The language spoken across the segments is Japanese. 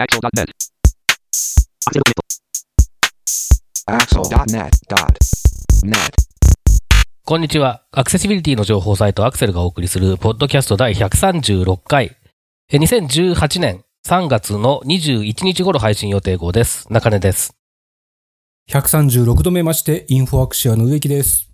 Axel.net. Axel.net.net. こんにちは。アクセシビリティの情報サイトアクセルがお送りするポッドキャスト第136回。え2018年3月の21日頃配信予定号です。中根です。136度目まして、インフォアクシアの植木です。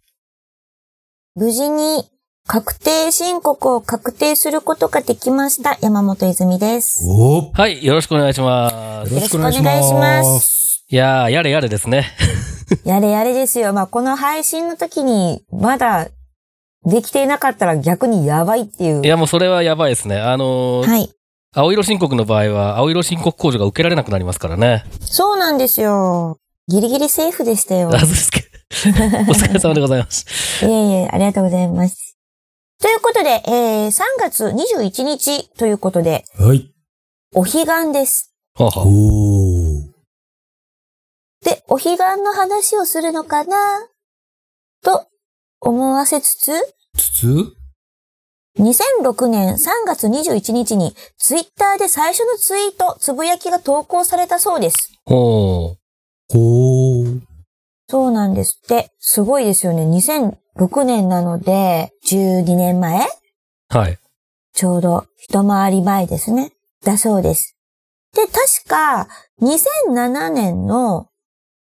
無事に確定申告を確定することができました。山本泉です。おはい、よろしくお願いします。よろしくお願いしま。よろしくお願いしますいやー、やれやれですね。やれやれですよ。まあ、この配信の時にまだできていなかったら逆にやばいっていう。いや、もうそれはやばいですね。あのーはい。青色申告の場合は、青色申告控除が受けられなくなりますからね。そうなんですよ。ギリギリセーフでしたよ。あ、そうですか。お疲れ様でございます。いえいえ、ありがとうございます。ということで、えー、3月21日ということで、はい。お彼岸です。はあはあおー。で、お彼岸の話をするのかな？と思わせつつ、つつ？2006年3月21日にツイッターで最初のツイート、つぶやきが投稿されたそうです。ほう。ほー。そうなんですって。すごいですよね。2006年なので、12年前はい。ちょうど一回り前ですね。だそうです。で、確か、2007年の、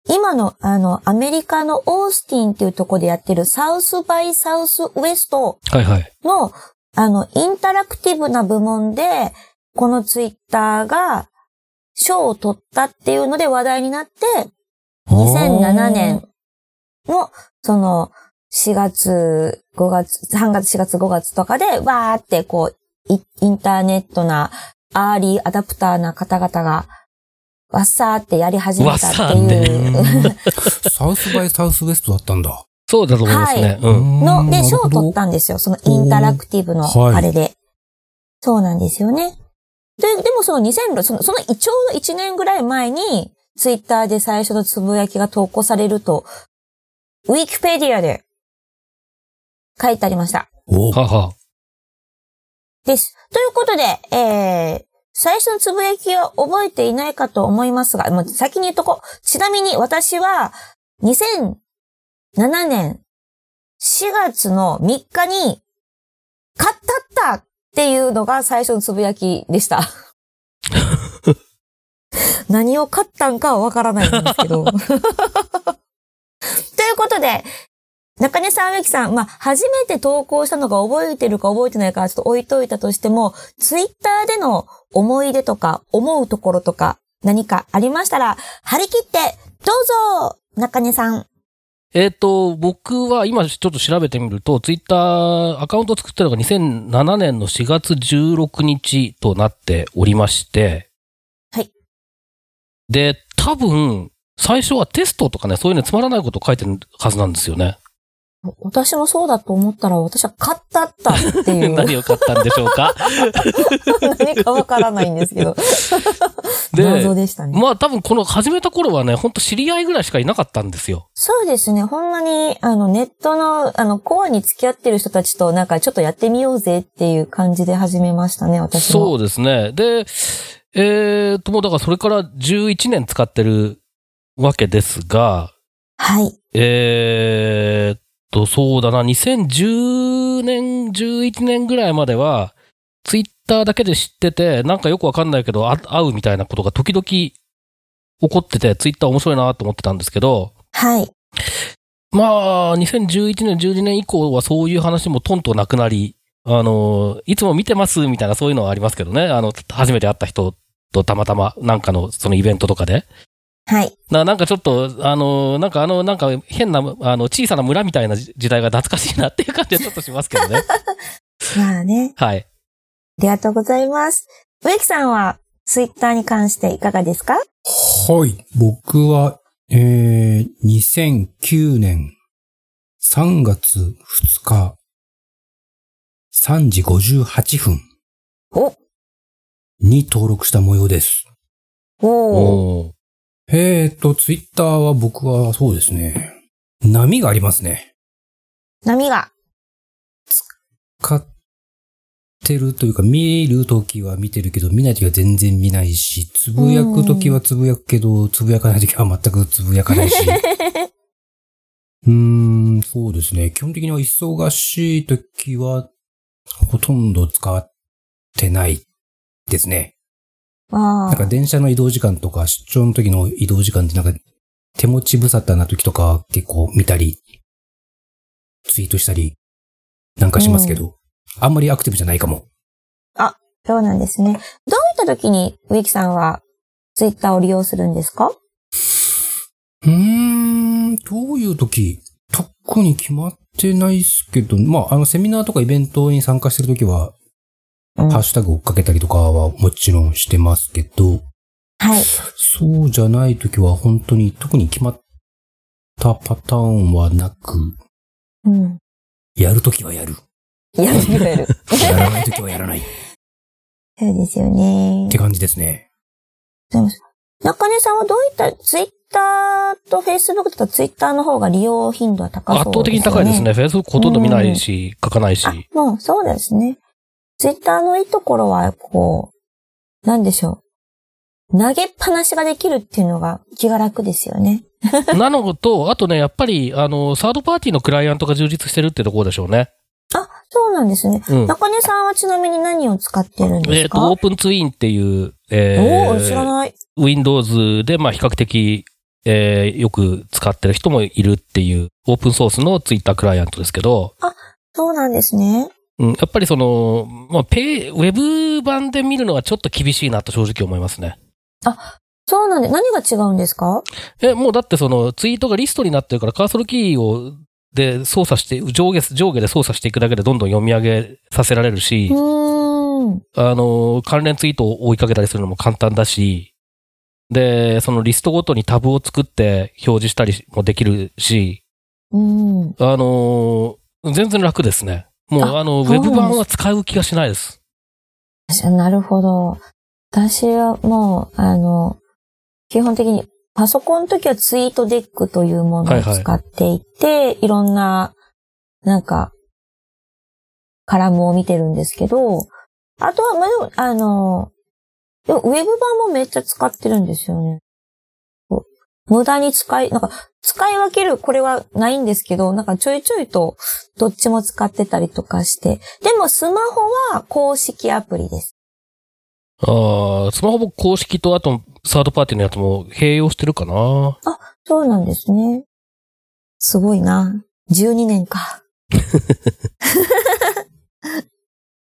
今の、あの、アメリカのオースティンっていうところでやってるサウスバイサウスウエストはいはい。の、あの、インタラクティブな部門で、このツイッターが賞を取ったっていうので話題になって、2007年の、その、4月、5月、3月、4月、5月とかで、わーってこう、イインターネットな、アーリーアダプターな方々が、わっさーってやり始めたっていう、South by Southwest だったんだ。そうだと思いますね。はいうん。の、で、賞を取ったんですよ。そのインタラクティブのはいあれで。そうなんですよね。で、でもその2006、その、そのちょうど1年ぐらい前に、ツイッターで最初のつぶやきが投稿されると、ウィキペディアで書いてありました。おはあはあ。です。ということで、えー、最初のつぶやきは覚えていないかと思いますが、もう先に言っとこう。ちなみに私は、2007年4月の3日に、買ったったっていうのが最初のつぶやきでした。何を買ったんかはわからないんですけど。ということで、中根さん、植木さん、まあ、初めて投稿したのが覚えてるか覚えてないかちょっと置いといたとしても、ツイッターでの思い出とか、思うところとか、何かありましたら、張り切って、どうぞ中根さん。えっ、と、僕は今ちょっと調べてみると、ツイッターアカウントを作ったのが2007年の4月16日となっておりまして。で、多分、最初はテストとかね、そういうのつまらないことを書いてるはずなんですよね。私もそうだと思ったら、私は買ったったっていう。何を買ったんでしょうか？何かわからないんですけど。で謎でしたね。まあ多分この始めた頃はね、ほんと知り合いぐらいしかいなかったんですよ。そうですね。ほんまに、あの、ネットの、あの、コアに付き合ってる人たちと、なんかちょっとやってみようぜっていう感じで始めましたね、私も。そうですね。で、えーと、もうだからそれから11年使ってるわけですが、はい。えーっと、そうだな、2010年、11年ぐらいまでは、ツイッターだけで知ってて、なんかよくわかんないけど、あ会うみたいなことが時々起こってて、ツイッター面白いなと思ってたんですけど、はい。まあ、2011年、12年以降はそういう話もトンとなくなり、あの、いつも見てますみたいなそういうのはありますけどね。あの、初めて会った人とたまたま、なんかのそのイベントとかで。はい。ななんかちょっと、あの、なんかあの、なんか変な、あの、小さな村みたいな時代が懐かしいなっていう感じはちょっとしますけどね。まあね。はい。ありがとうございます。植木さんは、ツイッターに関していかがですか？はい。僕は、えー、2009年3月2日3時58分おに登録した模様です。おー。おーえーと、ツイッターは僕はそうですね。波がありますね。波が。かってるというか、見るときは見てるけど、見ないときは全然見ないし、つぶやくときはつぶやくけど、つぶやかないときは全くつぶやかないし。うーん、そうですね。基本的には忙しいときは、ほとんど使ってないですね。あなんかあ。電車の移動時間とか、出張の時の移動時間ってなんか、手持ち無沙汰な時とか結構見たり、ツイートしたり、なんかしますけど、あんまりアクティブじゃないかも。そうなんですね。どういった時にウィキさんはツイッターを利用するんですか？うーん、どういう時？特に決まってないっすけど、まあ、あの、セミナーとかイベントに参加してる時は、うんハッシュタグ追っかけたりとかはもちろんしてますけど、はい。そうじゃない時は本当に特に決まったパターンはなく、うん。やる時はやる。やるやる。やらない時はやらない。っ そうですよねて。感じですね。中根さんはどういったツイッターとフェイスブックだとツイッターの方が利用頻度は高そうですよ倒的に高いですね。Facebook ほとんど見ないし、書かないし。あ、もうそうですね。ツイッターのいいところは、こう、なんでしょう。投げっぱなしができるっていうのが気が楽ですよね。なのと、あとね、やっぱり、あの、サードパーティーのクライアントが充実してるってところでしょうね。あ、そうなんですね。うん。中根さんはちなみに何を使ってるんえっ、ですか？と、オープンツインっていう、おー、知らえー、ない。Windows で、まあ、比較的、えー、よく使ってる人もいるっていう、オープンソースのツイッタークライアントですけど、そうなんですね。うん、やっぱりその、まあ、ペイ、ウェブ版で見るのはちょっと厳しいなと正直思いますね。そうなんで、何が違うんですか？え、もうだってそのツイートがリストになってるからカーソルキーをで操作して、上下、上下で操作していくだけでどんどん読み上げさせられるしう、ーん。あの、関連ツイートを追いかけたりするのも簡単だし、で、そのリストごとにタブを作って表示したりもできるし、うん。あの、全然楽ですね。もうああの、ウェブ版は使う気がしないです。なるほど。私はもう、あの、基本的にパソコンの時はツイートデックというものを使っていて、いろんな、なんか、カラムを見てるんですけど、あとは、まあでも、あの、でもウェブ版もめっちゃ使ってるんですよね。無駄に使い、なんか、使い分けるこれはないんですけど、なんかちょいちょいとどっちも使ってたりとかして。でもスマホは公式アプリです。ああ、スマホも公式とあとサードパーティーのやつも併用してるかな。そうなんですね。すごいな。12年か。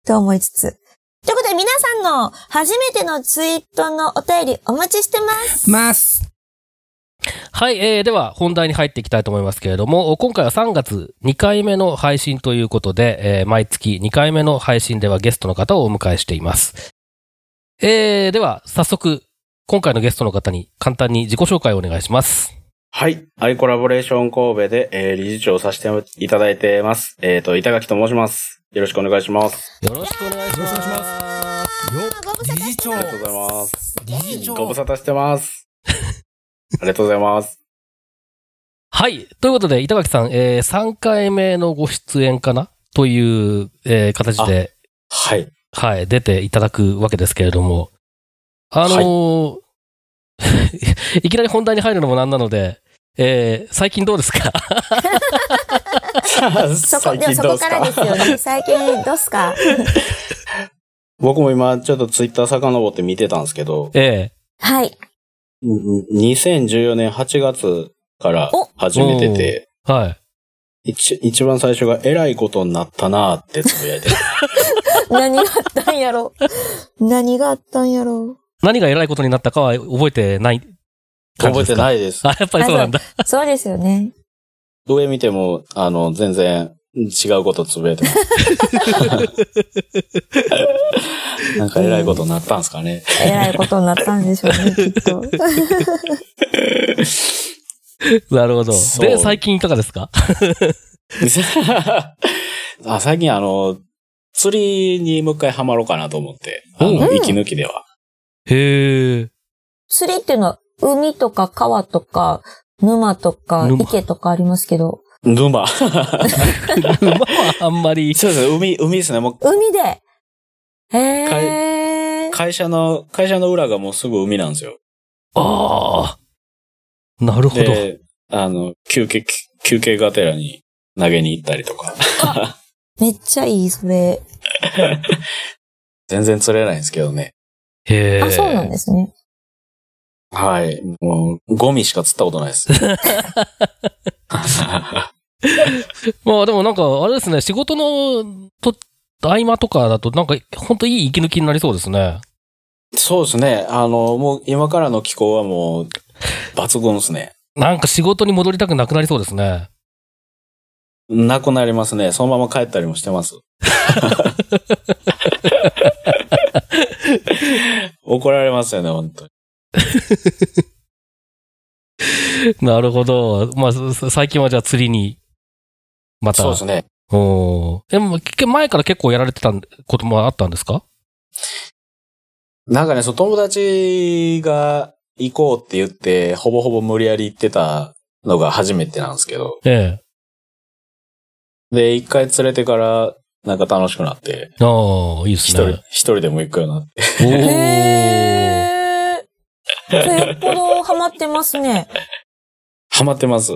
と思いつつ。ということで皆さんの初めてのツイートのお便りお待ちしてます。ます。はい、えー、では本題に入っていきたいと思いますけれども、今回は3月2回目の配信ということで、えー毎月2回目の配信ではゲストの方をお迎えしています。えー、では早速、今回のゲストの方に簡単に自己紹介をお願いします。はい。アイコラボレーション神戸で、えー理事長をさせていただいてます。えっ、と、板垣と申します。よろしくお願いします。よろしくお願いします。よろしくお願いしよ、理事長ありがとうございます。理事長ご無沙汰してます。ありがとうございます。はい。ということで、板垣さん、えー、3回目のご出演かな？という、えー形で、はい。はい、出ていただくわけですけれども、あのーい、きなり本題に入るのもなんなので、えー、最近どうですか？そこ、でもそこからですよね。最近どうっすか？僕も今、ちょっとツイッター遡って見てたんですけど、えはい。んん2014年8月からお始めてて、えはい。一一番最初が偉いことになったなーってつぶやいてる。何があったんやろ何があったんやろ何が偉いことになったかは覚えてない感じ覚えてないです。あ、やっぱりそうなんだ。そうですよね。上見ても、あの、全然違うことつぶやいてます。なんか偉いことになったんですかね。えらいことになったんでしょうね、きっと。なるほど。で、最近いかがですか？あ最近あの、釣りにもう一回ハマろうかなと思って、あうんの、息抜きでは。へえ。釣りっていうのは、海とか川とか、沼とか、沼池とかありますけど、沼。馬はあんまり。そうですね、海、海ですね。もう、海で、へー。会社の、会社の裏がもうすぐ海なんですよ。ああ。なるほど。で、あの、休憩、休憩がてらに投げに行ったりとか。めっちゃいい、それ。全然釣れないんですけどね。へえ。あ、そうなんですね。はい。もう、ゴミしか釣ったことないです。まあでもなんか、あれですね、仕事のと合間とかだと、なんか、ほんといい息抜きになりそうですね。そうですね。あの、もう今からの気候はもう、抜群ですね。なんか仕事に戻りたくなくなりそうですね。なくなりますね。そのまま帰ったりもしてます。怒られますよね、本当に。なるほど。まあ、す最近はじゃあ釣りに、また。そうですね。おーでも、け前から結構やられてたこともあったんですか？なんかね、そう、友達が行こうって言って、ほぼほぼ無理やり行ってたのが初めてなんですけど。えで、一回連れてから、なんか楽しくなって、え。ああ、いいです一人、ね。一人でも行くようになって。おーへー。それよっぽどハマってますね。ハマってます。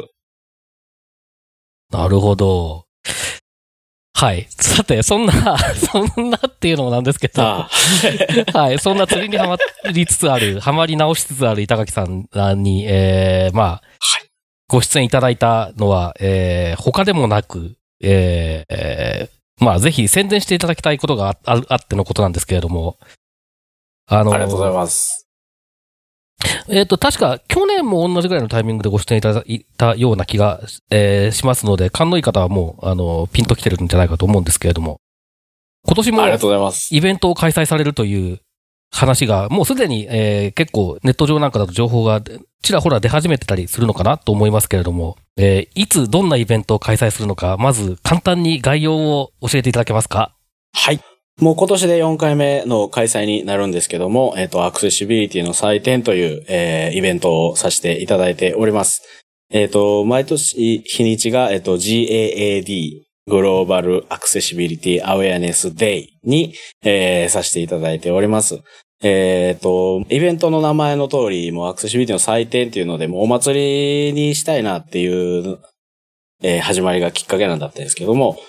なるほど。はい。さて、そんな、そんなっていうのもなんですけど、あ はい。そんな釣りにはまりつつある、はまり直しつつある板垣さんに、えー、まあ、ご出演いただいたのは、えー、他でもなく、えーえーまあ、ぜひ宣伝していただきたいことがあってのことなんですけれども、あの、ありがとうございます。えっ、と、確か、去年も同じぐらいのタイミングでご出演いただいたような気が、えーしますので、勘のいい方はもう、あの、ピンと来てるんじゃないかと思うんですけれども、今年もありがとうございます。イベントを開催されるという話が、もうすでに、えー結構ネット上なんかだと情報がちらほら出始めてたりするのかなと思いますけれども、えーいつどんなイベントを開催するのか、まず簡単に概要を教えていただけますか？はい。もう今年で4回目の開催になるんですけども、えっ、と、アクセシビリティの祭典という、えーイベントをさせていただいております。えっ、と、毎年日にちが、えっ、と、GAAD、グローバルアクセシビリティアウェアネスデイに、えーさせていただいております。えっ、と、イベントの名前の通り、もうアクセシビリティの祭典っていうので、もうお祭りにしたいなっていう、えー始まりがきっかけなんだったんですけども、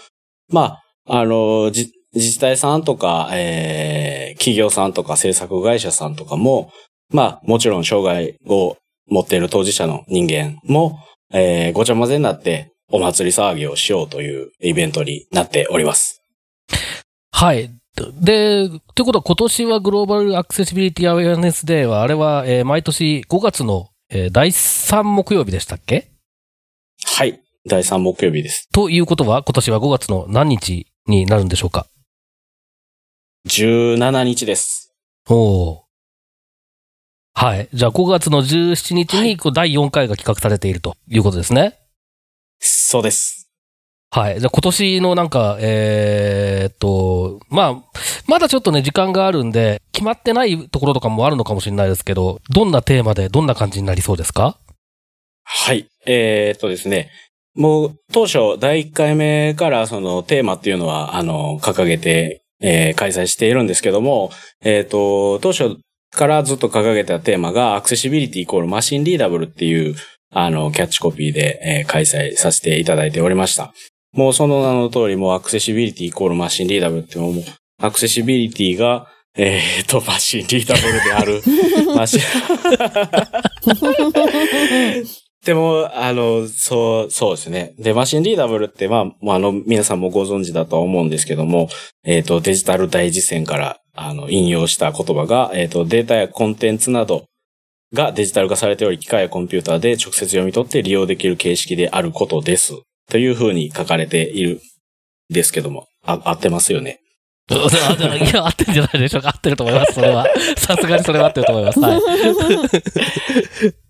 まあ、あの、じ自治体さんとか、えー企業さんとか制作会社さんとかも、まあ、もちろん障害を持っている当事者の人間も、えーごちゃ混ぜになってお祭り騒ぎをしようというイベントになっております。はい。で、ということは今年はグローバルアクセシビリティアウェアネスデーは、あれは、えー毎年5月の、えー第3木曜日でしたっけ？はい。第3木曜日です。ということは、今年は5月の何日になるんでしょうか？17日です。おお。はい。じゃあ5月の17日はいにこう第4回が企画されているということですね。そうです。はい。じゃあ今年のなんか、えーっと、まあ、まだちょっとね、時間があるんで、決まってないところとかもあるのかもしれないですけど、どんなテーマでどんな感じになりそうですか？はい。えーっとですね。もう当初第1回目からそのテーマっていうのは、あの、掲げて、えー開催しているんですけども、えーっと、当初からずっと掲げたテーマがアクセシビリティイコールマシンリーダブルっていう、あの、キャッチコピーで、えー開催させていただいておりました。もうその名の通り、もうアクセシビリティイコールマシンリーダブルってもう、アクセシビリティが、えーっと、マシンリーダブルである。マシン、でも、あの、そう、そうですね。で、マシンリーダブルって、まあ、もうあの、皆さんもご存知だとは思うんですけども、えっ、と、デジタル大実践から、あの、引用した言葉が、えっ、と、データやコンテンツなどがデジタル化されており、機械やコンピューターで直接読み取って利用できる形式であることです。というふうに書かれているんですけども、あ、合ってますよね。いや、合ってるんじゃないでしょうか。合ってると思います、それは。さすがにそれは合ってると思います。はい。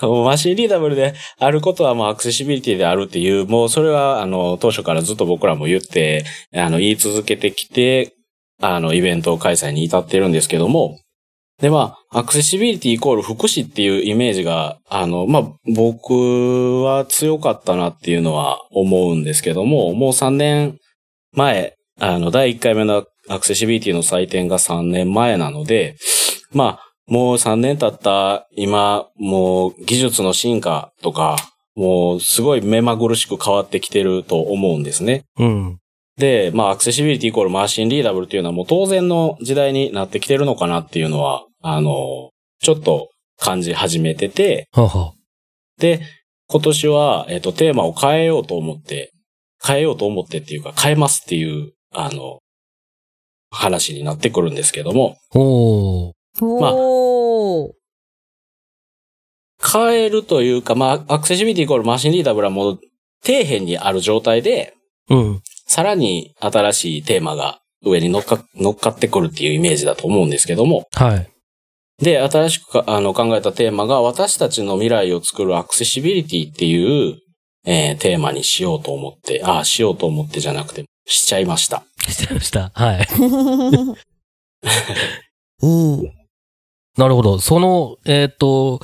マシンリーダブルであることはもうアクセシビリティであるっていう、もうそれはあの当初からずっと僕らも言って、あの言い続けてきて、あのイベント開催に至ってるんですけども、でまあ、アクセシビリティイコール福祉っていうイメージが、あの、まあ僕は強かったなっていうのは思うんですけども、もう3年前、あの、第1回目のアクセシビリティの祭典が3年前なので、まあ、もう3年経った今、もう技術の進化とか、もうすごい目まぐるしく変わってきてると思うんですね。うん。で、まあ、アクセシビリティイコールマシンリーダブルっていうのはもう当然の時代になってきてるのかなっていうのは、あの、ちょっと感じ始めてて、はあはで、今年は、えっ、と、テーマを変えようと思って、変えようと思ってっていうか、変えますっていう、あの、話になってくるんですけども、あ。おー。まあ。変えるというか、まあ、アクセシビリティイコールマシンリーダブルはもう底辺にある状態で、うん。さらに新しいテーマが上に乗っか乗っかってくるっていうイメージだと思うんですけども、はい。で、新しくかあの考えたテーマが私たちの未来を作るアクセシビリティっていう、えーテーマにしようと思って、ああ、しようと思ってじゃなくて、しちゃいました。しちゃいました。はい。いい。なるほど。その、えっ、と、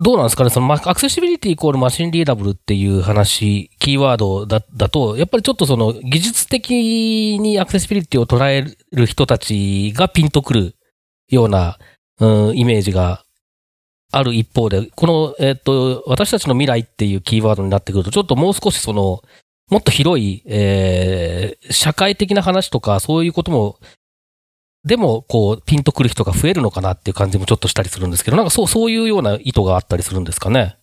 どうなんですかね？その、アクセシビリティイコールマシンリーダブルっていう話、キーワードだ、だと、やっぱりちょっとその、技術的にアクセシビリティを捉える人たちがピンとくるような、うん、イメージがある一方で、この、えっ、と、私たちの未来っていうキーワードになってくると、ちょっともう少しその、もっと広い、えー社会的な話とか、そういうこともでも、こう、ピンとくる人が増えるのかなっていう感じもちょっとしたりするんですけど、なんかそう、そういうような意図があったりするんですかね？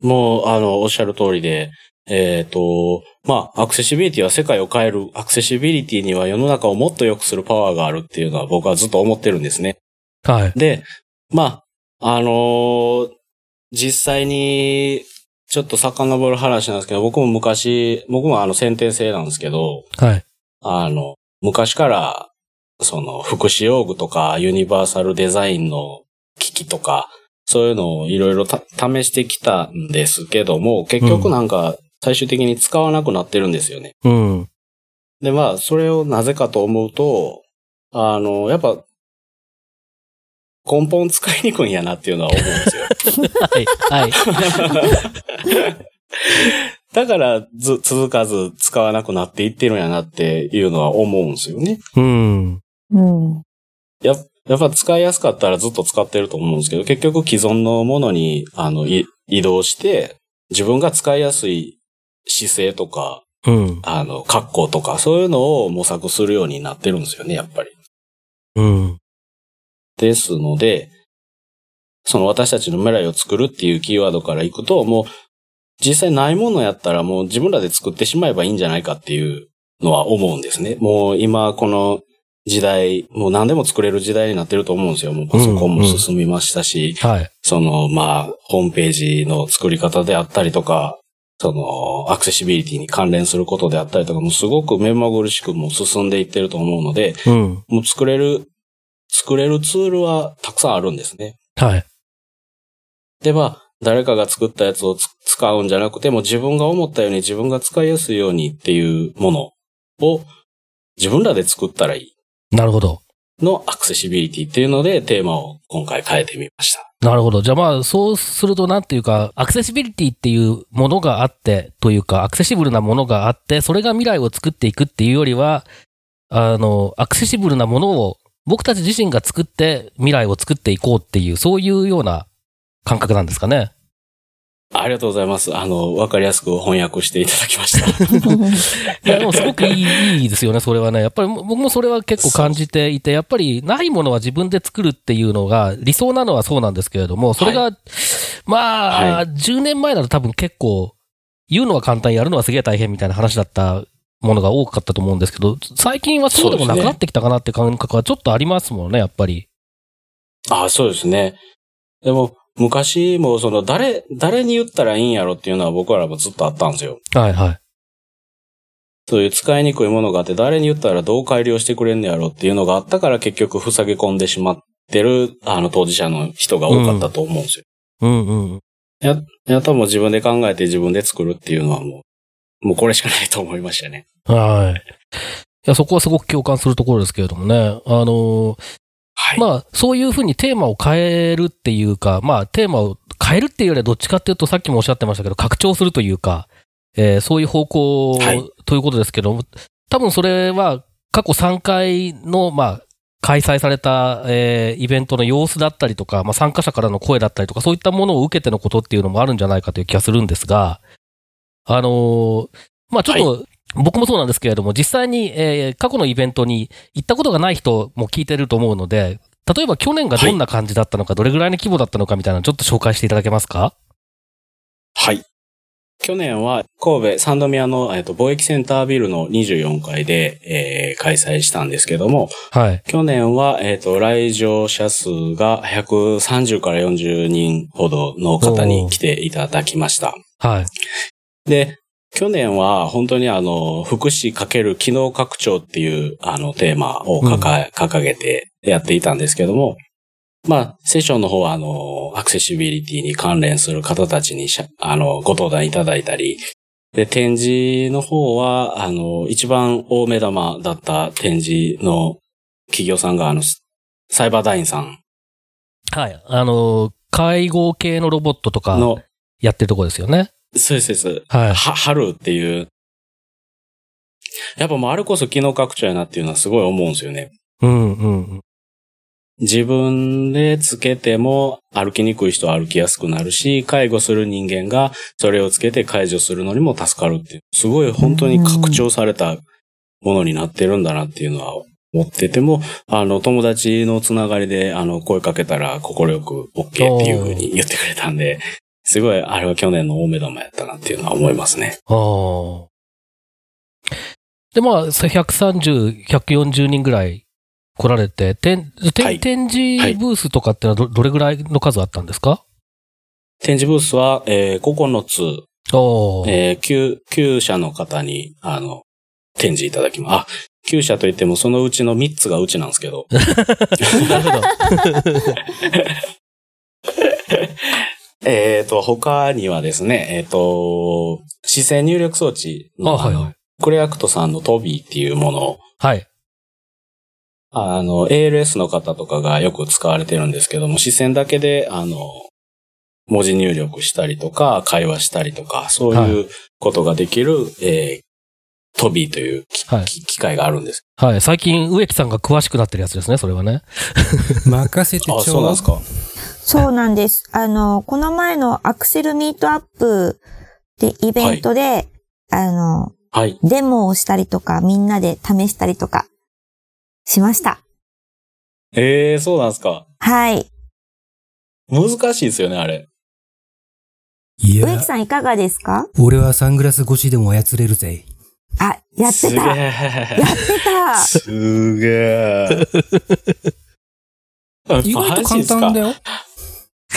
もう、あの、おっしゃる通りで、えっ、と、まあ、アクセシビリティは世界を変える。アクセシビリティには世の中をもっと良くするパワーがあるっていうのは僕はずっと思ってるんですね。はい。で、まあ、あのー実際に、ちょっと遡る話なんですけど、僕も昔、僕もあの先天性なんですけど、はい。あの、昔から、その、福祉用具とか、ユニバーサルデザインの機器とか、そういうのをいろいろた試してきたんですけども、結局なんか、最終的に使わなくなってるんですよね。うん。で、まあ、それをなぜかと思うと、あの、やっぱ、根本使いにくいんやなっていうのは思うんですよ。はい。はい。だから、ず、続かず使わなくなっていってるんやなっていうのは思うんですよね。うん。うん。や、やっぱ使いやすかったらずっと使ってると思うんですけど、結局既存のものに、あの、い移動して、自分が使いやすい姿勢とか、うん。あの、格好とか、そういうのを模索するようになってるんですよね、やっぱり。うん。ですので、その私たちの未来を作るっていうキーワードからいくと、もう実際ないものやったらもう自分らで作ってしまえばいいんじゃないかっていうのは思うんですね。もう今この時代、もう何でも作れる時代になってると思うんですよ。もうパソコンも進みましたし、はい。そのまあホームページの作り方であったりとか、そのアクセシビリティに関連することであったりとか、もうすごく目まぐるしくもう進んでいってると思うので、うん。もう作れる、作れるツールはたくさんあるんですね。はい。で、まあ、誰かが作ったやつをつ使うんじゃなくても自分が思ったように自分が使いやすいようにっていうものを自分らで作ったらいいなるほど。のアクセシビリティっていうのでテーマを今回変えてみました。なるほど。じゃあまあ、そうするとなんていうか、アクセシビリティっていうものがあって、というか、アクセシブルなものがあって、それが未来を作っていくっていうよりは、あの、アクセシブルなものを僕たち自身が作って未来を作っていこうっていう、そういうような感覚なんですかね。ありがとうございます。あの、わかりやすく翻訳していただきました。いや、でもすごくいいいいですよね、それはね。やっぱり僕もそれは結構感じていて、やっぱりないものは自分で作るっていうのが理想なのはそうなんですけれども、それが、まあ、は10年前だと多分結構、言うのは簡単、やるのはすげえ大変みたいな話だったものが多かったと思うんですけど、最近はそうでもなくなってきたかなって感覚はちょっとありますもんね、やっぱり。あそうですね。でも、昔もその誰、誰に言ったらいいんやろっていうのは僕らもずっとあったんですよ。はいはい。そういう使いにくいものがあって、誰に言ったらどう改良してくれんのやろっていうのがあったから結局塞ぎ込んでしまってる、あの当事者の人が多かったと思うんですよ。うんうん。や、やったらもう自分で考えて自分で作るっていうのはもう、もうこれしかないと思いましたね。はい。いや、そこはすごく共感するところですけれどもね。あのはい。まあ、そういうふうにテーマを変えるっていうか、まあ、テーマを変えるっていうよりはどっちかっていうと、さっきもおっしゃってましたけど、拡張するというか、えーそういう方向はいということですけども、多分それは過去3回の、まあ、開催された、えーイベントの様子だったりとか、まあ、参加者からの声だったりとか、そういったものを受けてのことっていうのもあるんじゃないかという気がするんですが、あのーまあ、ちょっと、僕もそうなんですけれども、実際に、えー過去のイベントに行ったことがない人も聞いてると思うので、例えば去年がどんな感じだったのか、どれぐらいの規模だったのかみたいなのちょっと紹介していただけますか？はい。去年は神戸三宮の、えっと貿易センタービルの24階で、えー開催したんですけども、はい。去年は、えっ、と、来場者数が130から40人ほどの方に来ていただきました。はい。で、去年は本当にあの、福祉かける機能拡張っていうあのテーマを掲,、掲げてやっていたんですけども、まあ、セッションの方はあの、アクセシビリティに関連する方たちにしゃあの、ご登壇いただいたり、で、展示の方は、あの、一番大目玉だった展示の企業さんが、あの、サイバーダインさんはい。あのー介護系のロボットとかの、やってるとこですよね。そうです、そうです。はい。は、春っていう。やっぱもうあれこそ機能拡張やなっていうのはすごい思うんですよね。うんうんうん。自分でつけても歩きにくい人は歩きやすくなるし、介護する人間がそれをつけて解除するのにも助かるっていう。すごい本当に拡張されたものになってるんだなっていうのは思ってても、あの、友達のつながりで、あの、声かけたら心よく OK っていうふうに言ってくれたんで、すごいあれは去年の大目玉やったなっていうのは思いますね。ああ。で、まあ、130、140人ぐらい来られて、展展示ブースとかってのはどどれぐらいの数あったんですか？展示ブースは、えー9つ、えー、9、9社の方に、あの、展示いただきます。あ、9社といってもそのうちの3つがうちなんですけど。なるほど。えっと、他にはですね、えっ、と、視線入力装置あ、の、はいはい。クレアクトさんのトビーっていうものを、はい。あの、ALS の方とかがよく使われてるんですけども、視線だけで、あの、文字入力したりとか、会話したりとか、そういうことができる、えートビーというきはいき機械があるんです。はい。最近、植木さんが詳しくなってるやつですね、それはね。任せてちょあ、そうなんですか。そうなんです。あの、この前のアクセルミートアップでイベントで、あの、はい。デモをしたりとか、みんなで試したりとかしました。ええそうなんですか。はい。難しいですよね、あれ。いや植木、さんいかがですか？俺はサングラス越しでも操れるぜ。あ、やってすげた。やえ。ってた。すげえ。意外と簡単だよ。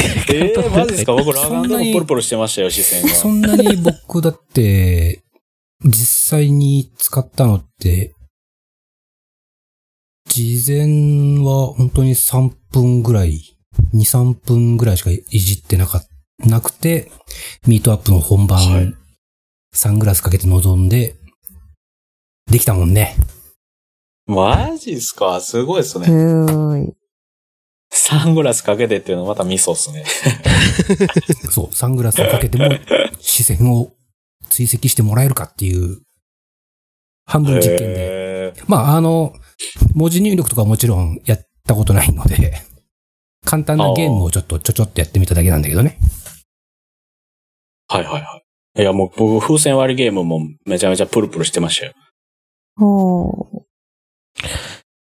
よ。え えマジですか？僕、ラガンでもポロポロしてましたよ、視線が。そんなに僕だって、実際に使ったのって、事前は本当に3分ぐらい、2、3分ぐらいしかいじってなかなくて、ミートアップの本番、はいサングラスかけて臨んで、できたもんね。マジっすか？すごいですね。すごい。サングラスかけてっていうのはまたミソっすね。そう、サングラスをかけても視線を追跡してもらえるかっていう、半分実験で。まあ、あの、文字入力とかもちろんやったことないので、簡単なゲームをちょっとちょちょっとやってみただけなんだけどね。はいはいはい。いや、もう僕、風船割りゲームもめちゃめちゃプルプルしてましたよ。ほう。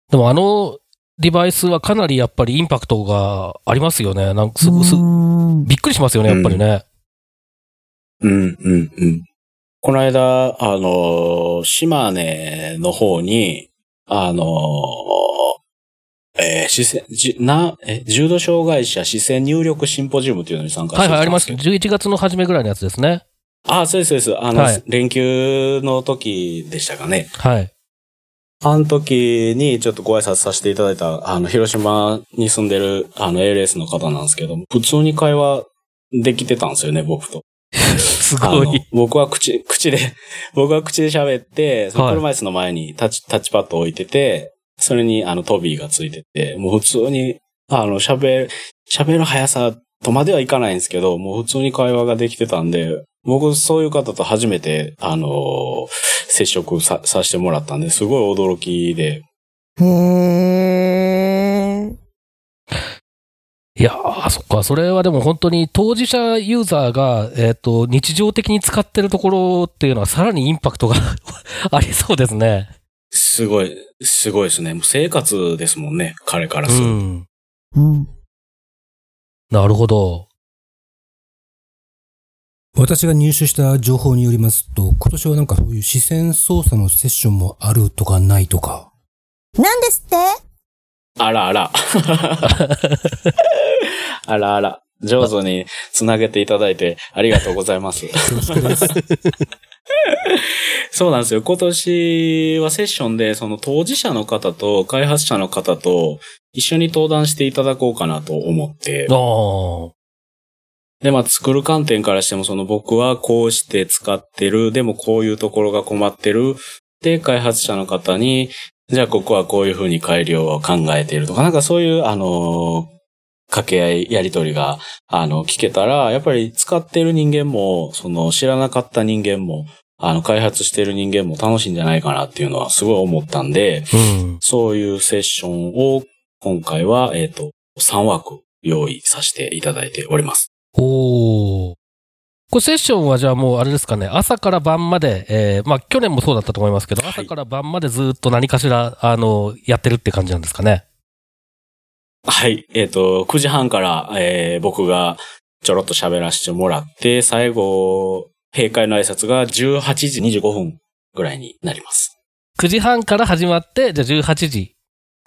でもあのデバイスはかなりやっぱりインパクトがありますよね。なんかすぐすびっくりしますよね、やっぱりね。うん、うん、うん。この間、あの、島根の方に、あの、えー、視線、じな、え、重度障害者視線入力シンポジウムっていうのに参加してはいはい、あります。たんですけど。11月の初めぐらいのやつですね。あ、そうです、そうです。あの、はい連休の時でしたかね。はい。あの時にちょっとご挨拶させていただいた、あの、広島に住んでる、あの、ALS の方なんですけど、普通に会話できてたんですよね、僕と。すごい。僕は口、口で、僕は口で喋って、そのはい車椅子の前にタッチ、タッチパッドを置いてて、それにあのトビーがついてて、もう普通に、あの、喋る、喋る速さとまではいかないんですけど、もう普通に会話ができてたんで、僕そういう方と初めて、あのー接触ささせてもらったんで、すごい驚きで、へー。いやー、そっか。それはでも本当に当事者ユーザーが、えっ、と、日常的に使ってるところっていうのはさらにインパクトが ありそうですね。すごい、すごいですね。もう生活ですもんね、彼からうすると。ん。うん。なるほど。私が入手した情報によりますと、今年はなんかそういう視線操作のセッションもあるとかないとか。なんですって？あらあら。あらあら。上手につなげていただいてありがとうございます。そうなんですよ。今年はセッションで、その当事者の方と開発者の方と一緒に登壇していただこうかなと思って。で、まあ作る観点からしても、その僕はこうして使ってる、でもこういうところが困ってる。で、開発者の方に、じゃあここはこういうふうに改良を考えているとか、なんかそういう、あのー掛け合い、やりとりが、あの、聞けたら、やっぱり使ってる人間も、その知らなかった人間も、あの、開発してる人間も楽しいんじゃないかなっていうのはすごい思ったんで、うん。そういうセッションを今回は、えっ、と、3枠用意させていただいております。おー。これセッションはじゃあもうあれですかね、朝から晩まで、えー、まあ去年もそうだったと思いますけど、はい朝から晩までずっと何かしら、あの、やってるって感じなんですかね。はい。えっ、と、9時半から、えー僕がちょろっと喋らせてもらって、最後、閉会の挨拶が18時25分ぐらいになります。9時半から始まって、じゃあ18時。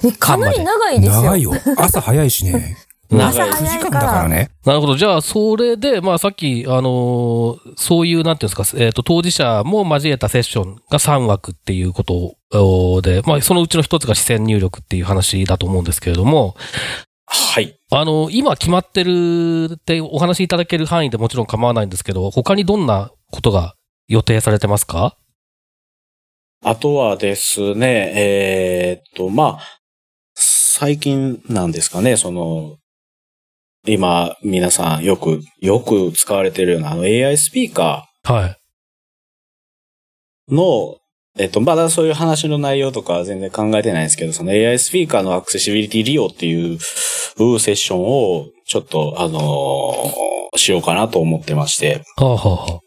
え、かなり長いですよ。長いよ。朝早いしね。長い朝9時間。だからね。なるほど。じゃあ、それで、まあさっき、あのーそういう、なんていうんですか、えっ、と、当事者も交えたセッションが3枠っていうことおで、まあそのうちの一つが視線入力っていう話だと思うんですけれども、はい。あの、今決まってるってお話しいただける範囲でもちろん構わないんですけど、他にどんなことが予定されてますか？あとはですね、えーっと、まあ、最近なんですかね、その、今、皆さんよく、よく使われてるようなあの AI スピーカはい。ーの、えっと、まだそういう話の内容とかは全然考えてないんですけど、その AI スピーカーのアクセシビリティ利用っていうセッションを、ちょっと、あのーしようかなと思ってまして。はあ、はあは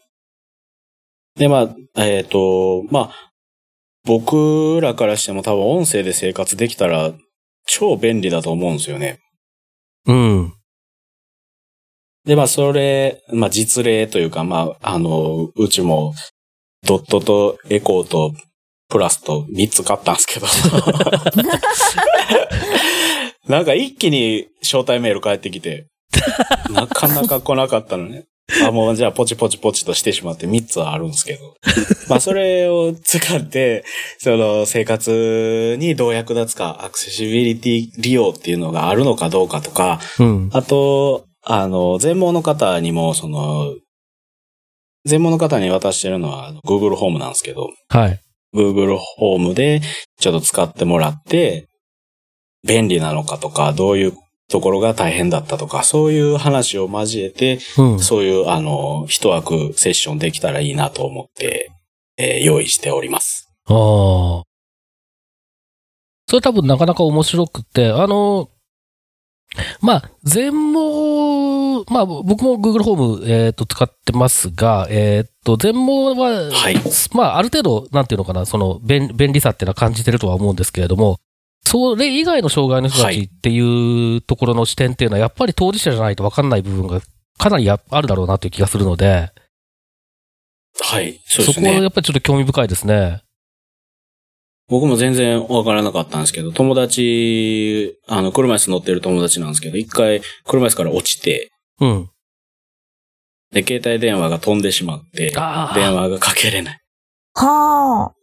で、まあ、えっ、と、まあ、僕らからしても多分音声で生活できたら超便利だと思うんですよね。あ、うん。で、まあ、それ、まあ、実例というか、まあ、あの、うちも、ドットとエコーとプラスと3つ買ったんですけど。なんか一気に招待メール返ってきて、なかなか来なかったのね。あ、もうじゃあポチポチポチとしてしまって3つはあるんですけど。まあそれを使って、その生活にどう役立つか、アクセシビリティ利用っていうのがあるのかどうかとか、うん。あと、あの、全盲の方にも、その、全盲の方に渡してるのは Google ホームなんですけど、はい。Google ホームでちょっと使ってもらって、便利なのかとか、どういうところが大変だったとか、そういう話を交えて、うん。そういう、あの、一枠セッションできたらいいなと思って、えー用意しております。ああ。それ多分なかなか面白くて、あの、まあ、全盲、まあ僕も Google ホーム、えっ、と、使ってますが、えっ、と、全盲は、はい。まあ、ある程度、なんていうのかな、その便、便利さっていうのは感じてるとは思うんですけれども、それ以外の障害の人たちっていうところの視点っていうのは、やっぱり当事者じゃないと分かんない部分がかなりやあるだろうなという気がするので、はい。そうそこはですね。やっぱりちょっと興味深いですね。僕も全然わからなかったんですけど、友達、あの、車椅子乗ってる友達なんですけど、一回車椅子から落ちて、うん。で、携帯電話が飛んでしまって、ああ。電話がかけれない。はあ。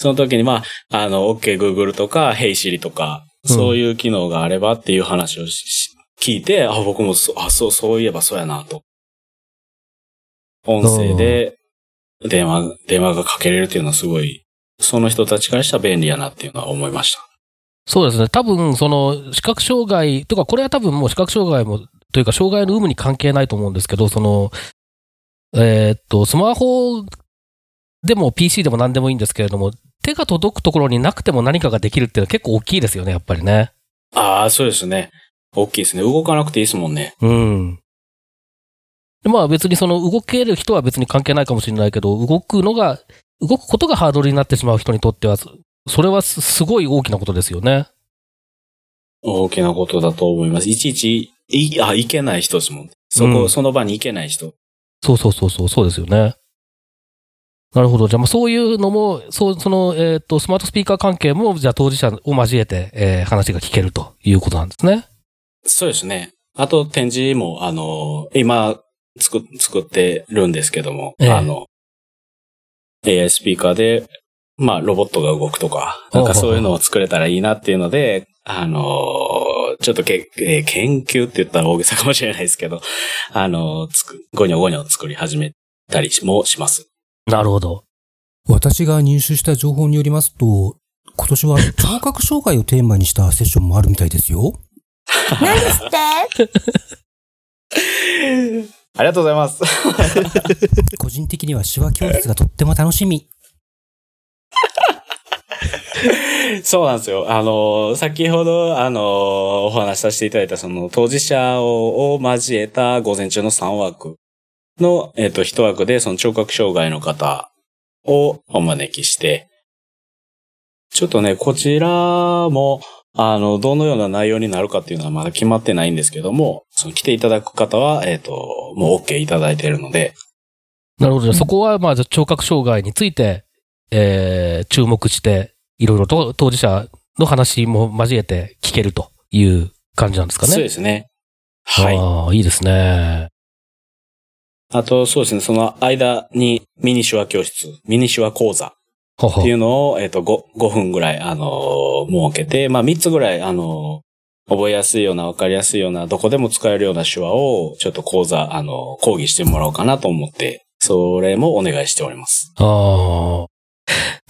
その時に、まあ、あの、OK Google とか、Hey Siri とか、うんそういう機能があればっていう話をしし聞いて、あ、僕もそ、あ、そう、そういえばそうやなと。音声で電話、電話がかけれるっていうのはすごい、その人たちからしたら便利やなっていうのは思いました。そうですね。多分、その、視覚障害とか、これは多分もう視覚障害もというか、障害の有無に関係ないと思うんですけど、その、えーっと、スマホでも PC でも何でもいいんですけれども、手が届くところになくても何かができるっていうのは結構大きいですよね、やっぱりね。ああ、そうですね。大きいですね。動かなくていいですもんね。うん。でまあ別にその動ける人は別に関係ないかもしれないけど、動くのが、動くことがハードルになってしまう人にとっては、そそれはすすごい大きなことですよね。大きなことだと思います。いちいち、い、あ、行けない人ですもんね。そこ、うんその場に行けない人。そうそうそうそう、そうですよね。なるほど。じゃあまあそういうのも、そう、その、えっ、と、スマートスピーカー関係も、じゃあ当事者を交えて、えー話が聞けるということなんですね。そうですね。あと展示も、あの、今、作、作ってるんですけども、ええあの、AI スピーカーで、まあ、ロボットが動くとか、なんかそういうのを作れたらいいなっていうので、あの、ちょっとけ、えー研究って言ったら大げさかもしれないですけど、あの、つく、ゴニョゴニョ作り始めたりもします。なるほど。私が入手した情報によりますと、今年は 聴覚障害をテーマにしたセッションもあるみたいですよ。何ですって？ありがとうございます。個人的には手話教室がとっても楽しみ。そうなんですよ。あの、先ほど、あの、お話しさせていただいた、その、当事者をを交えた午前中の3枠の、えっ、と、1枠で、その聴覚障害の方をお招きして、ちょっとね、こちらも、あの、どのような内容になるかっていうのはまだ決まってないんですけども、その来ていただく方は、えっ、と、もう OK いただいているので、なるほど。じゃあそこは、まあ、じゃあ聴覚障害について、えー、注目して、いろいろと当事者の話も交えて聞けるという感じなんですかね？そうですね。はい。ああ、いいですね。あと、そうですね、その間にミニ手話教室、ミニ手話講座ははっていうのを、えっ、と、5、5分ぐらい、あのー設けて、まあ、3つぐらい、あのー覚えやすいような、わかりやすいような、どこでも使えるような手話を、ちょっと講座、あのー講義してもらおうかなと思って、それもお願いしております。ああ。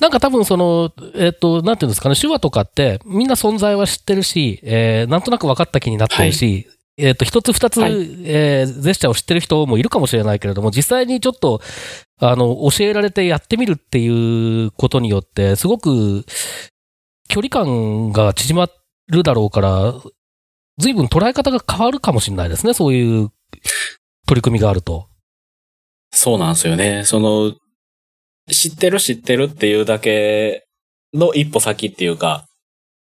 なんか多分その、えっ、と、なんていうんですかね、手話とかってみんな存在は知ってるし、えーなんとなく分かった気になってるし、えっ、と、一つ二つ、はいえージェスチャーを知ってる人もいるかもしれないけれども、実際にちょっと、あの、教えられてやってみるっていうことによって、すごく距離感が縮まるだろうから、随分捉え方が変わるかもしれないですね、そういう取り組みがあると。そうなんですよね。その、知ってる知ってるっていうだけの一歩先っていうか、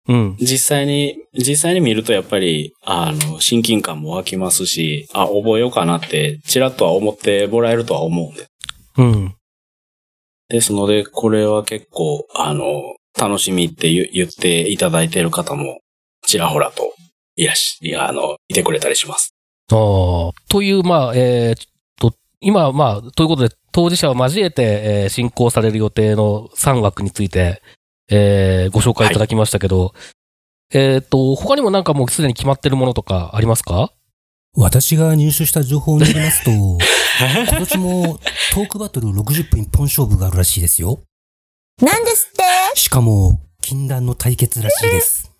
うん。実際に、実際に見るとやっぱり、あの、親近感も湧きますし、あ、覚えようかなって、ちらっとは思ってもらえるとは思うんで。うん。ですので、これは結構、あの、楽しみって言言っていただいている方も、ちらほらと、いらっし、いや、あの、いてくれたりします。ああ。という、まあ、えーと、今、まあ、ということで、当事者を交えて、えー進行される予定の3枠について、えーご紹介いただきましたけど、えっ、と、他にもなんかもうすでに決まってるものとかありますか？私が入手した情報によりますと、今年もトークバトル60分一本勝負があるらしいですよ。何ですって？しかも、禁断の対決らしいです。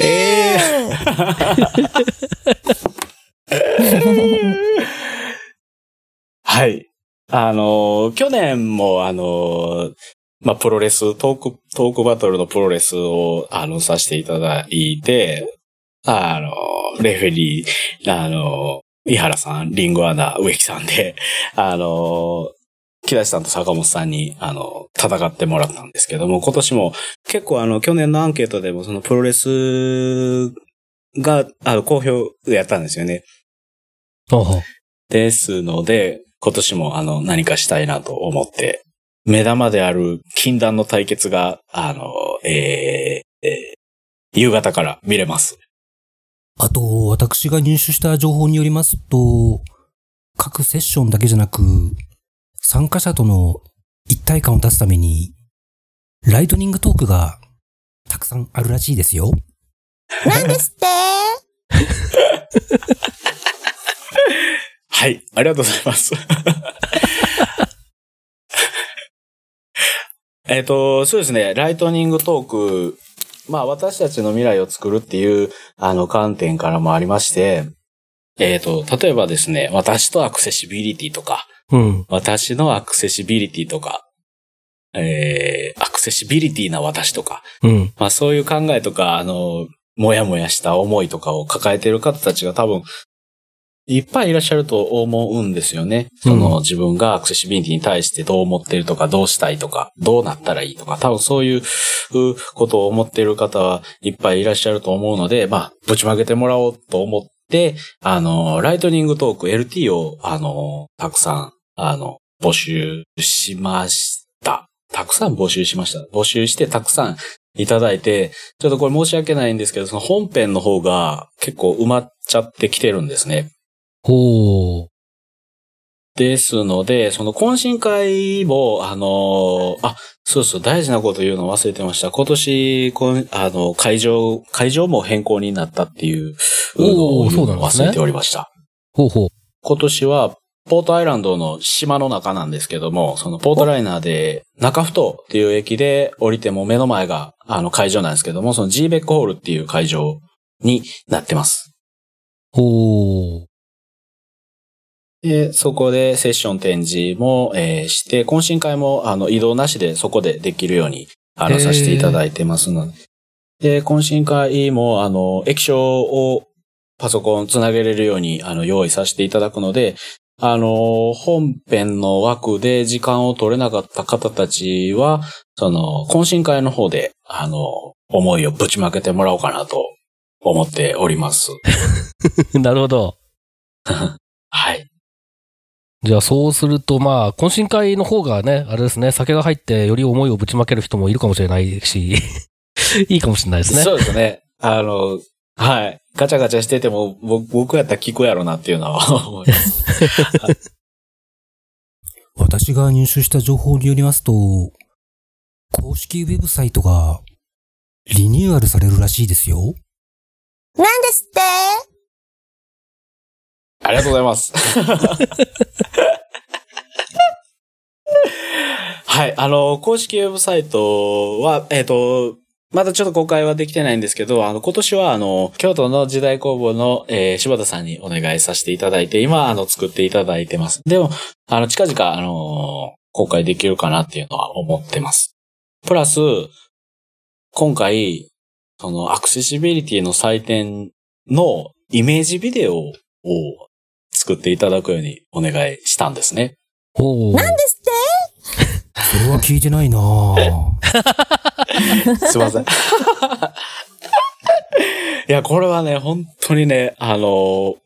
え はい。あの、去年も、あの、まあ、プロレス、トーク、トークバトルのプロレスを、あの、させていただいて、あの、レフェリー、あの、井原さん、リンゴアナ、植木さんで、あの、木梨さんと坂本さんに、あの、戦ってもらったんですけども、今年も結構あの、去年のアンケートでもそのプロレスが、あの、好評やったんですよね。ですので、今年もあの、何かしたいなと思って、目玉である禁断の対決が、あの、えーえー夕方から見れます。あと、私が入手した情報によりますと、各セッションだけじゃなく、参加者との一体感を出すために、ライトニングトークがたくさんあるらしいですよ。何ですって？はい、ありがとうございます。えっと、そうですね、ライトニングトーク、まあ私たちの未来を作るっていう、あの観点からもありまして、えっ、と、例えばですね、私とアクセシビリティとか、うん。私のアクセシビリティとか、えー、アクセシビリティな私とか、うん。まあそういう考えとか、あの、もやもやした思いとかを抱えている方たちが多分、いっぱいいらっしゃると思うんですよね。その、うん自分がアクセシビリティに対してどう思ってるとか、どうしたいとか、どうなったらいいとか、多分そういううことを思っている方はいっぱいいらっしゃると思うので、まあ、ぶちまけてもらおうと思って、あの、ライトニングトーク LT を、あの、たくさん、あの、募集しました。たくさん募集しました。募集してたくさんいただいて、ちょっとこれ申し訳ないんですけど、その本編の方が結構埋まっちゃってきてるんですね。ほう。ですので、その懇親会も、あの、あ、そうそう、大事なこと言うの忘れてました。今年、あの、会場、会場も変更になったっていうのを忘れておりました。ほうほう。今年は、ポートアイランドの島の中なんですけども、そのポートライナーで中ふ頭っていう駅で降りても目の前があの会場なんですけども、その G ベックホールっていう会場になってます。ほう。で、そこでセッション展示も、えーして、懇親会もあの移動なしでそこでできるようにあのさせていただいてますので。で、懇親会もあの液晶をパソコンつなげれるようにあの用意させていただくので、あの、本編の枠で時間を取れなかった方たちは、その、懇親会の方で、あの、思いをぶちまけてもらおうかなと思っております。なるほど。はい。じゃあそうするとまあ、懇親会の方がね、あれですね、酒が入ってより思いをぶちまける人もいるかもしれないし、いいかもしれないですね。そうですね。あの、はい。ガチャガチャしてても、僕僕やったら聞くやろなっていうのは 思います。私が入手した情報によりますと、公式ウェブサイトがリニューアルされるらしいですよ。なんですって？ありがとうございます。はい。あの、公式ウェブサイトは、えっ、と、まだちょっと公開はできてないんですけど、あの、今年は、あの、京都の時代工房の、えー柴田さんにお願いさせていただいて、今、あの、作っていただいてます。でも、あの、近々、あの、公開できるかなっていうのは思ってます。プラス、今回、その、アクセシビリティの祭典のイメージビデオを作っていただくようにお願いしたんですね。ほう。なんですって？それは聞いてないなぁ。すいません。いや、これはね、本当にね、あの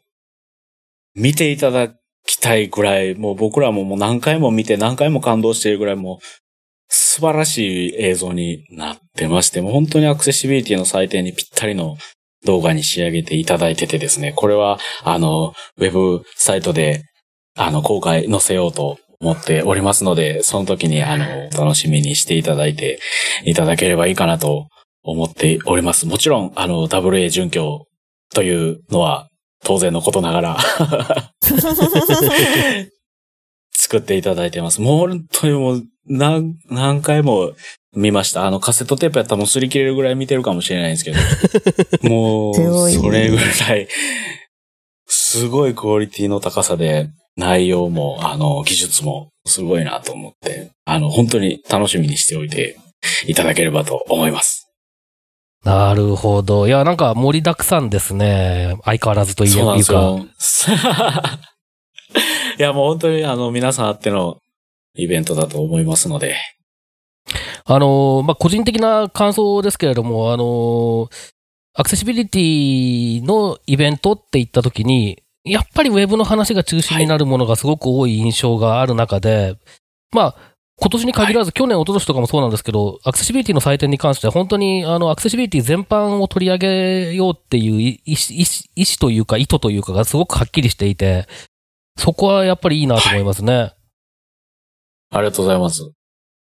見ていただきたいぐらい、もう僕らももう何回も見て何回も感動しているぐらい、もう素晴らしい映像になってまして、もう本当にアクセシビリティの祭典にぴったりの動画に仕上げていただいててですね、これは、あの、ウェブサイトで、あの、公開載せようと思っておりますので、その時に、あの、楽しみにしていただいていただければいいかなと思っております。もちろん、あの、WA 準拠というのは当然のことながら 作っていただいてます。もう本当にもう何、何回も見ました。あの、カセットテープやったらもう擦り切れるぐらい見てるかもしれないんですけど。もう、すごいそれぐらい、すごいクオリティの高さで、内容も、あの、技術もすごいなと思って、あの、本当に楽しみにしておいていただければと思います。なるほど。いや、なんか盛りだくさんですね。相変わらずと言そうなんえですよか。いや、もう本当にあの、皆さんあってのイベントだと思いますので。あのー、まあ、個人的な感想ですけれども、あのー、アクセシビリティのイベントって言ったときに、やっぱりウェブの話が中心になるものがすごく多い印象がある中で、まあ、今年に限らず、去年、一昨年とかもそうなんですけど、アクセシビリティの祭典に関しては、本当に、あの、アクセシビリティ全般を取り上げようっていう意思というか、意図というかがすごくはっきりしていて、そこはやっぱりいいなと思いますね。ありがとうございます。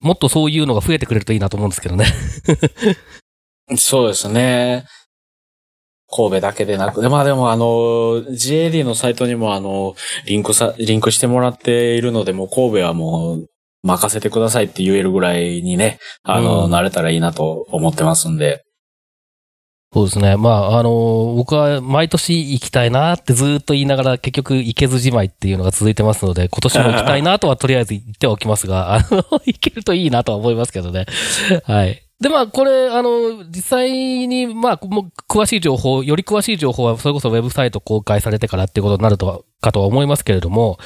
もっとそういうのが増えてくれるといいなと思うんですけどね。そうですね。神戸だけでなく、でまあでもあの、GAD のサイトにもあの、リンクさ、リンクしてもらっているので、もう神戸はもう、任せてくださいって言えるぐらいにね、あの、うん慣れたらいいなと思ってますんで。そうですね。まあ、あの、僕は毎年行きたいなってずっと言いながら結局行けずじまいっていうのが続いてますので、今年も行きたいなとはとりあえず言っておきますが、あの、行けるといいなとは思いますけどね。はい。で、まあ、これ、あの、実際に、まあ、もう詳しい情報、より詳しい情報は、それこそウェブサイト公開されてからっていうことになるとは、かとは思いますけれども、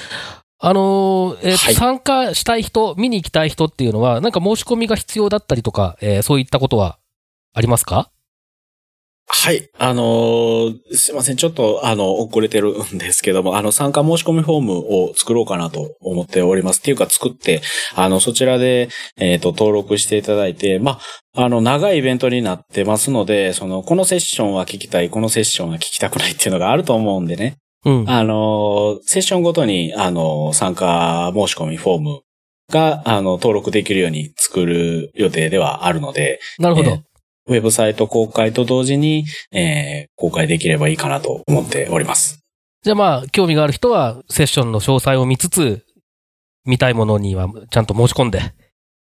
あの、えーはい参加したい人、見に行きたい人っていうのは、なんか申し込みが必要だったりとか、えーそういったことはありますか？はい。あのーすいません。ちょっと、あの、遅れてるんですけども、あの、参加申し込みフォームを作ろうかなと思っております。っていうか、作って、あの、そちらで、えっ、と、登録していただいて、まあ、あの、長いイベントになってますので、その、このセッションは聞きたい、このセッションは聞きたくないっていうのがあると思うんでね。うん。あの、セッションごとに、あの、参加申し込みフォームが、あの、登録できるように作る予定ではあるので、なるほど。えウェブサイト公開と同時に、えー公開できればいいかなと思っております。じゃあまあ、興味がある人は、セッションの詳細を見つつ、見たいものにはちゃんと申し込んで、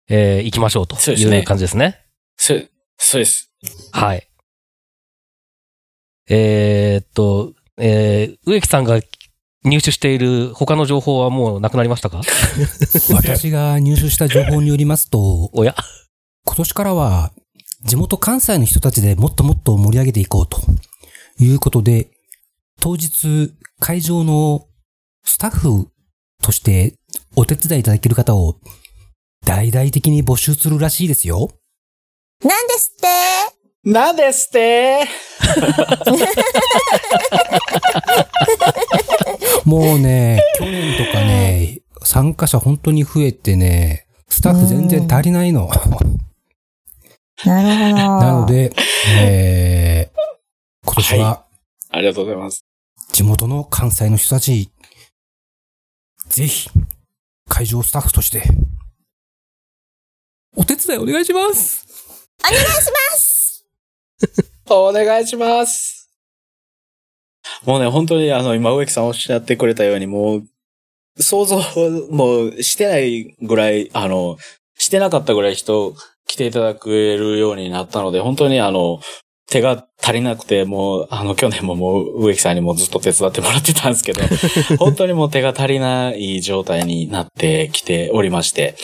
えー行きましょうとそうですねいう感じですね。そ、そうです。はい。えーっと、えー、植木さんが入手している他の情報はもうなくなりましたか？私が入手した情報によりますと、おや？今年からは地元関西の人たちでもっともっと盛り上げていこうということで、当日会場のスタッフとしてお手伝いいただける方を大々的に募集するらしいですよ。なんですって？なんですって？もうね、去年とかね、参加者本当に増えてね、スタッフ全然足りないの。なるほど。なので、えー、今年はありがとうございます。地元の関西の人たち、ぜひ、会場スタッフとして、お手伝いお願いしますお願いしますお願いします。もうね、本当にあの、今植木さんおっしゃってくれたように、もう、想像もしてないぐらい、あの、してなかったぐらい人来ていただけるようになったので、本当にあの、手が足りなくて、もう、あの、去年ももう植木さんにもずっと手伝ってもらってたんですけど、本当にもう手が足りない状態になってきておりまして。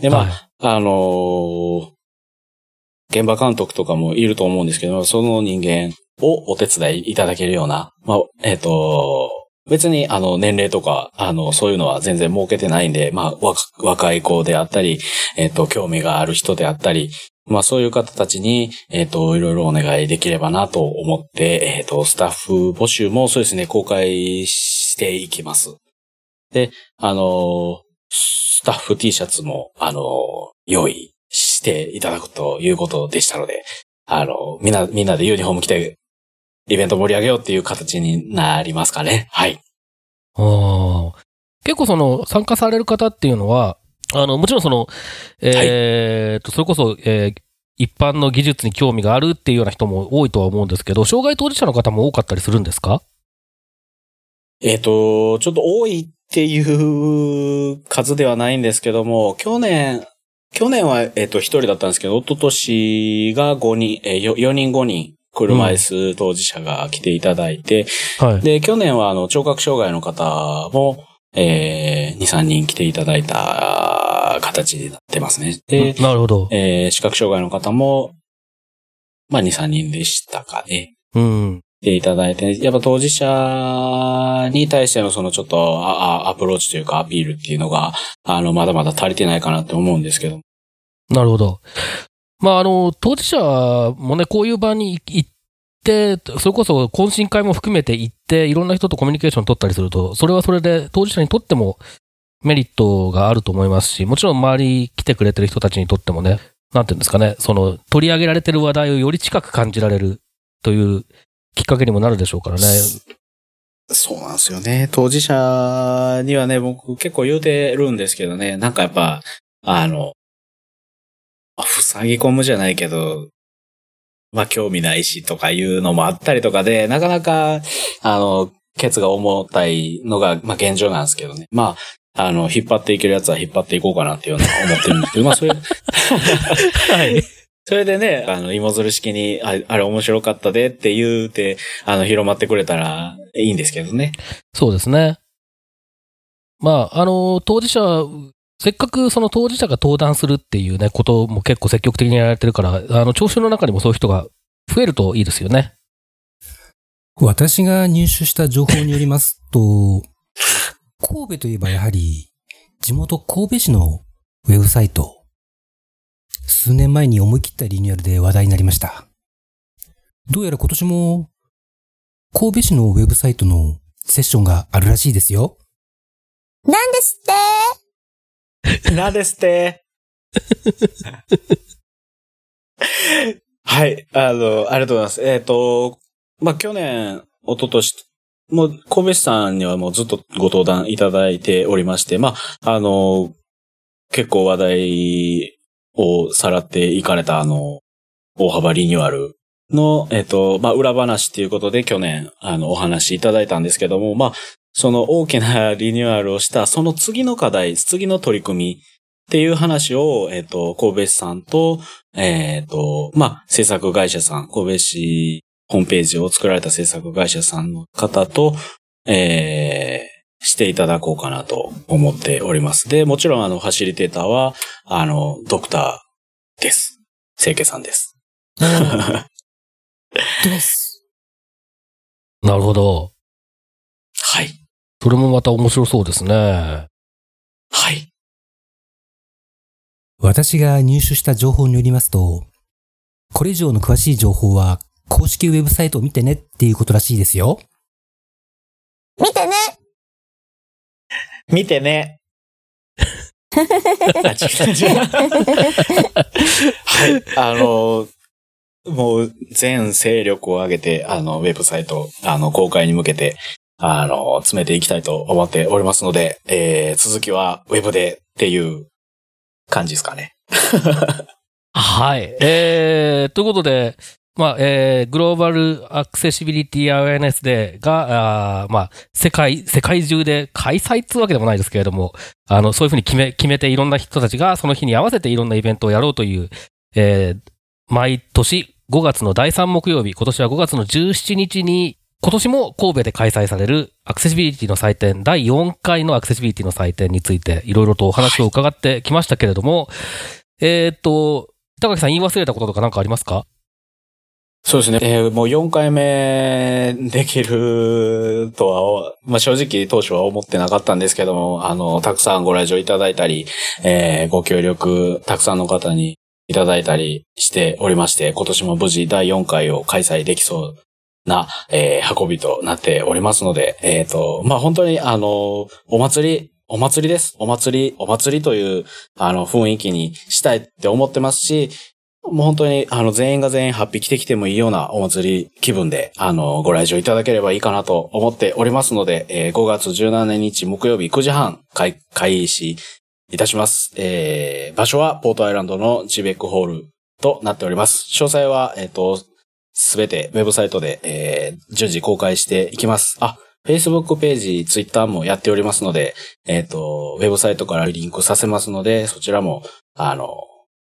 で、まあ、はいあのー現場監督とかもいると思うんですけど、その人間をお手伝いいただけるような、まあ、えっ、と、別に、あの、年齢とか、あの、そういうのは全然設けてないんで、まあ、若い子であったり、えっ、と、興味がある人であったり、まあ、そういう方たちに、えっ、と、いろいろお願いできればなと思って、えっ、と、スタッフ募集もそうですね、公開していきます。で、あの、スタッフ T シャツも、あの、用意していただくということでしたので、あの、みんな、みんなでユニフォーム着て、イベント盛り上げようっていう形になりますかね。はい。あー結構その参加される方っていうのは、あの、もちろんその、えーっと、それこそ、えー一般の技術に興味があるっていうような人も多いとは思うんですけど、障害当事者の方も多かったりするんですか？えっ、と、ちょっと多いっていう数ではないんですけども、去年、去年は、えっ、と、一人だったんですけど、一昨年が5人、えー、よ4人5人、車椅子当事者が来ていただいて、はい。で、去年は、あの、聴覚障害の方も、えー、2、3人来ていただいた形になってますね。で、なるほど。えー、視覚障害の方も、まあ、2、3人でしたかね。うん。来ていただいて、やっぱ当事者に対してのそのちょっとああアプローチというかアピールっていうのが、あの、まだまだ足りてないかなって思うんですけど。なるほど。まあ、あの、当事者もね、こういう場に行って、それこそ懇親会も含めて行って、いろんな人とコミュニケーション取ったりすると、それはそれで当事者にとってもメリットがあると思いますし、もちろん周り来てくれてる人たちにとってもね、なんていうんですかね、その取り上げられてる話題をより近く感じられるというきっかけにもなるでしょうからね。そうなんですよね。当事者にはね、僕結構言うてるんですけどね、なんかやっぱ、あの、まあ塞ぎ込むじゃないけど、まあ興味ないしとかいうのもあったりとかで、なかなか、あの、ケツが重たいのが、まあ現状なんですけどね。まあ、あの、引っ張っていけるやつは引っ張っていこうかなっていうのは思ってるんですけど、まあそういう、はい。それでね、あの、芋づる式に、ああれ面白かったでって言うて、あの、広まってくれたらいいんですけどね。そうですね。まあ、あの、当事者、せっかくその当事者が登壇するっていうね、ことも結構積極的にやられてるから、あの、聴衆の中にもそういう人が増えるといいですよね。私が入手した情報によりますと、神戸といえばやはり、地元神戸市のウェブサイト、数年前に思い切ったリニューアルで話題になりました。どうやら今年も、神戸市のウェブサイトのセッションがあるらしいですよ。なんですって？なですって。はい。あの、ありがとうございます。えっ、と、まあ、去年、一昨年もう、神戸市さんにはもうずっとご登壇いただいておりまして、まあ、あの、結構話題をさらっていかれた、あの、大幅リニューアルの、えっ、と、まあ、裏話っていうことで去年、あの、お話いただいたんですけども、まあ、その大きなリニューアルをした、その次の課題、次の取り組みっていう話を、えっ、と、神戸市さんと、えっ、と、まあ、制作会社さん、神戸市ホームページを作られた制作会社さんの方と、えー、していただこうかなと思っております。で、もちろんあの、ファシリテーターは、あの、ドクターです。清家さんです。です。なるほど。はい。それもまた面白そうですね。はい。私が入手した情報によりますと、これ以上の詳しい情報は公式ウェブサイトを見てねっていうことらしいですよ。見てね見てね。はい。あの、もう全勢力を挙げて、あの、ウェブサイト、あの、公開に向けて、あの、詰めていきたいと思っておりますので、えー、続きはウェブでっていう感じですかね。はい。えー、ということで、まあ、えー、グローバルアクセシビリティアウェアネスデーが、あまあ、世界、世界中で開催っつうわけでもないですけれども、あの、そういうふうに決め、決めていろんな人たちがその日に合わせていろんなイベントをやろうという、えー、毎年5月の第3木曜日、今年は5月の17日に、今年も神戸で開催されるアクセシビリティの祭典、第4回のアクセシビリティの祭典についていろいろとお話を伺ってきましたけれども、えーっと、板垣さん言い忘れたこととか何かありますか？そうですね。えーもう4回目できるとは、まあ、正直当初は思ってなかったんですけども、あの、たくさんご来場いただいたり、えーご協力たくさんの方にいただいたりしておりまして、今年も無事第4回を開催できそうな、えー運びとなっておりますので、えっ、と、まあ、本当にあの、お祭り、お祭りです。お祭り、お祭りという、あの、雰囲気にしたいって思ってますし、もう本当に、あの、全員が全員8匹来てきてもいいようなお祭り気分で、あの、ご来場いただければいいかなと思っておりますので、えー5月17日木曜日9時半開、開始いたします。えー場所はポートアイランドのジベックホールとなっております。詳細は、えっ、と、すべてウェブサイトで、えー順次公開していきます。あ、Facebook ページ、Twitter もやっておりますので、えっ、と、ウェブサイトからリンクさせますので、そちらも、あの、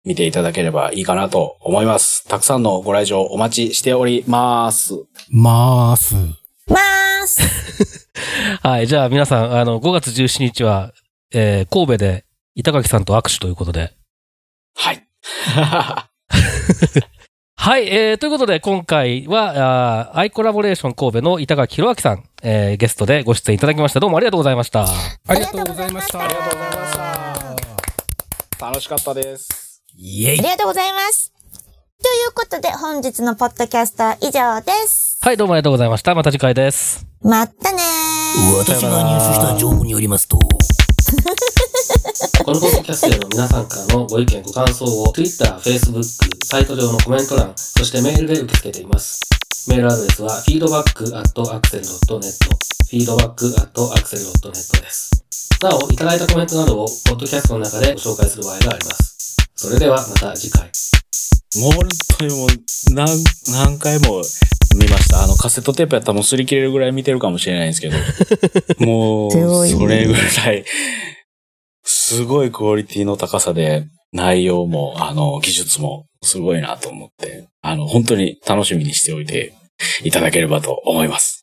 見ていただければいいかなと思います。たくさんのご来場お待ちしております。まーす。まーす。はい。じゃあ皆さん、あの、5月17日は、えー、神戸で板垣さんと握手ということで。はい。はい。えー、ということで今回は、あーアイコラボレーション神戸の板垣弘明さん、えー、ゲストでご出演いただきました。どうもありがとうございました。ありがとうございました。ありがとうございました。楽しかったです。イェイありがとうございます。ということで、本日のポッドキャストは以上です。はい、どうもありがとうございました。また次回です。まったねー。私が入手した情報によりますと、このポッドキャストへの皆さんからのご意見、ご感想を Twitter、Facebook、サイト上のコメント欄、そしてメールで受け付けています。メールアドレスは feedback.axel.net feedback.axel.net です。なお、いただいたコメントなどをポッドキャストの中でご紹介する場合があります。それではまた次回。もう本当にもう何、何回も見ました。あのカセットテープやったらもう擦り切れるぐらい見てるかもしれないんですけど。もう、それぐらい、すごいクオリティの高さで、内容も、あの、技術もすごいなと思って、あの、本当に楽しみにしておいていただければと思います。